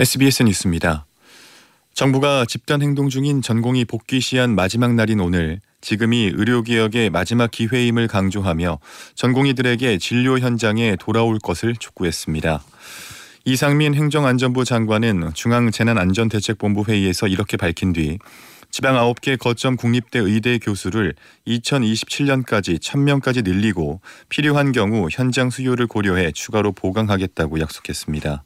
SBS 뉴스입니다. 정부가 집단 행동 중인 전공의 복귀 시한 마지막 날인 오늘 지금이 의료개혁의 마지막 기회임을 강조하며 전공의들에게 진료 현장에 돌아올 것을 촉구했습니다. 이상민 행정안전부 장관은 중앙재난안전대책본부 회의에서 이렇게 밝힌 뒤 지방 9개 거점 국립대 의대 교수를 2027년까지 1000명까지 늘리고 필요한 경우 현장 수요를 고려해 추가로 보강하겠다고 약속했습니다.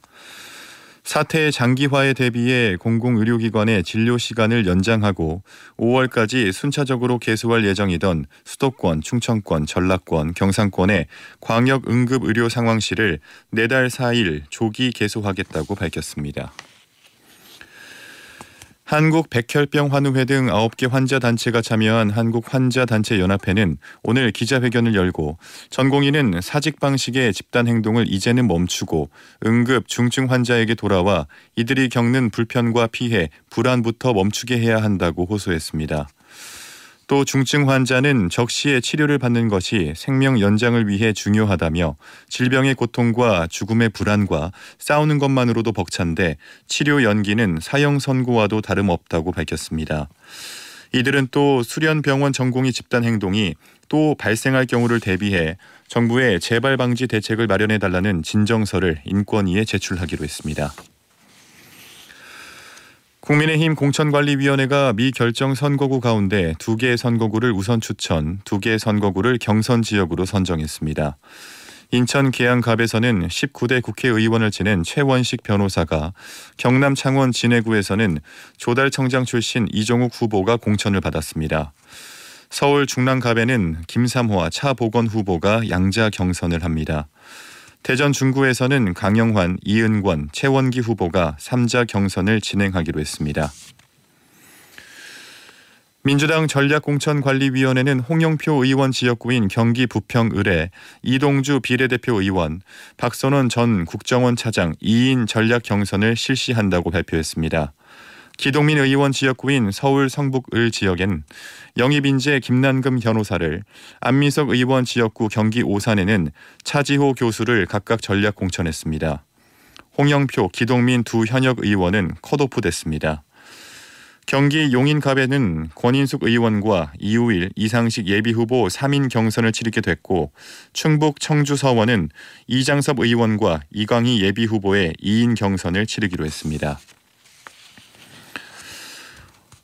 사태 장기화에 대비해 공공의료기관의 진료 시간을 연장하고 5월까지 순차적으로 개소할 예정이던 수도권, 충청권, 전라권, 경상권의 광역 응급 의료 상황실을 내달 4일 조기 개소하겠다고 밝혔습니다. 한국 백혈병 환우회 등 9개 환자 단체가 참여한 한국 환자 단체 연합회는 오늘 기자회견을 열고 전공의는 사직 방식의 집단 행동을 이제는 멈추고 응급 중증 환자에게 돌아와 이들이 겪는 불편과 피해, 불안부터 멈추게 해야 한다고 호소했습니다. 또 중증 환자는 적시에 치료를 받는 것이 생명 연장을 위해 중요하다며 질병의 고통과 죽음의 불안과 싸우는 것만으로도 벅찬데 치료 연기는 사형 선고와도 다름없다고 밝혔습니다. 이들은 또 수련병원 전공의 집단 행동이 또 발생할 경우를 대비해 정부에 재발 방지 대책을 마련해 달라는 진정서를 인권위에 제출하기로 했습니다. 국민의힘 공천관리위원회가 미 결정 선거구 가운데 두 개의 선거구를 우선 추천, 두 개의 선거구를 경선 지역으로 선정했습니다. 인천 계양갑에서는 19대 국회의원을 지낸 최원식 변호사가 경남 창원 진해구에서는 조달청장 출신 이종욱 후보가 공천을 받았습니다. 서울 중랑갑에는 김삼호와 차보건 후보가 양자 경선을 합니다. 대전 중구에서는 강영환, 이은권, 최원기 후보가 3자 경선을 진행하기로 했습니다. 민주당 전략공천관리위원회는 홍영표 의원 지역구인 경기 부평 을에 이동주 비례대표 의원, 박선원 전 국정원 차장 2인 전략 경선을 실시한다고 발표했습니다. 기동민 의원 지역구인 서울 성북을 지역엔 영입 인재 김난금 변호사를 안미석 의원 지역구 경기 오산에는 차지호 교수를 각각 전략 공천했습니다. 홍영표, 기동민 두 현역 의원은 컷오프 됐습니다. 경기 용인갑에는 권인숙 의원과 이우일, 이상식 예비후보 3인 경선을 치르게 됐고 충북 청주 서원은 이장섭 의원과 이광희 예비후보의 2인 경선을 치르기로 했습니다.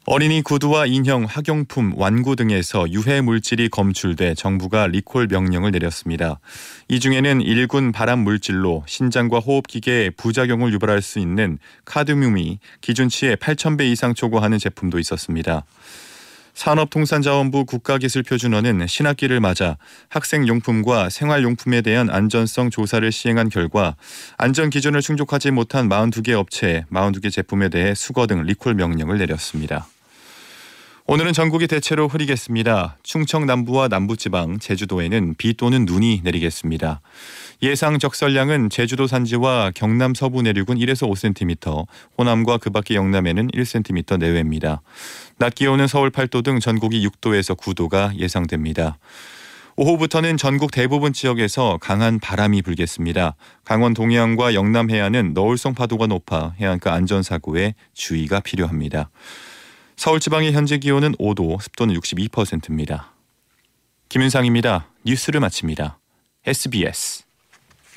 어린이 구두와 인형, 학용품, 완구 등에서 유해 물질이 검출돼 정부가 리콜 명령을 내렸습니다. 이 중에는 일군 발암 물질로 신장과 호흡기계에 부작용을 유발할 수 있는 카드뮴이 기준치의 8,000배 이상 초과하는 제품도 있었습니다. 산업통상자원부 국가기술표준원은 신학기를 맞아 학생용품과 생활용품에 대한 안전성 조사를 시행한 결과 안전 기준을 충족하지 못한 42개 업체에 42개 제품에 대해 수거 등 리콜 명령을 내렸습니다. 오늘은 전국이 대체로 흐리겠습니다. 충청 남부와 남부지방, 제주도에는 비 또는 눈이 내리겠습니다. 예상 적설량은 제주도 산지와 경남 서부 내륙은 1에서 5cm, 호남과 그 밖의 영남에는 1cm 내외입니다. 낮 기온은 서울 8도 등 전국이 6도에서 9도가 예상됩니다. 오후부터는 전국 대부분 지역에서 강한 바람이 불겠습니다. 강원 동해안과 영남 해안은 너울성 파도가 높아 해안가 안전사고에 주의가 필요합니다. 서울 지방의 현재 기온은 5도, 습도는 62%입니다. 김윤상입니다. 뉴스를 마칩니다. SBS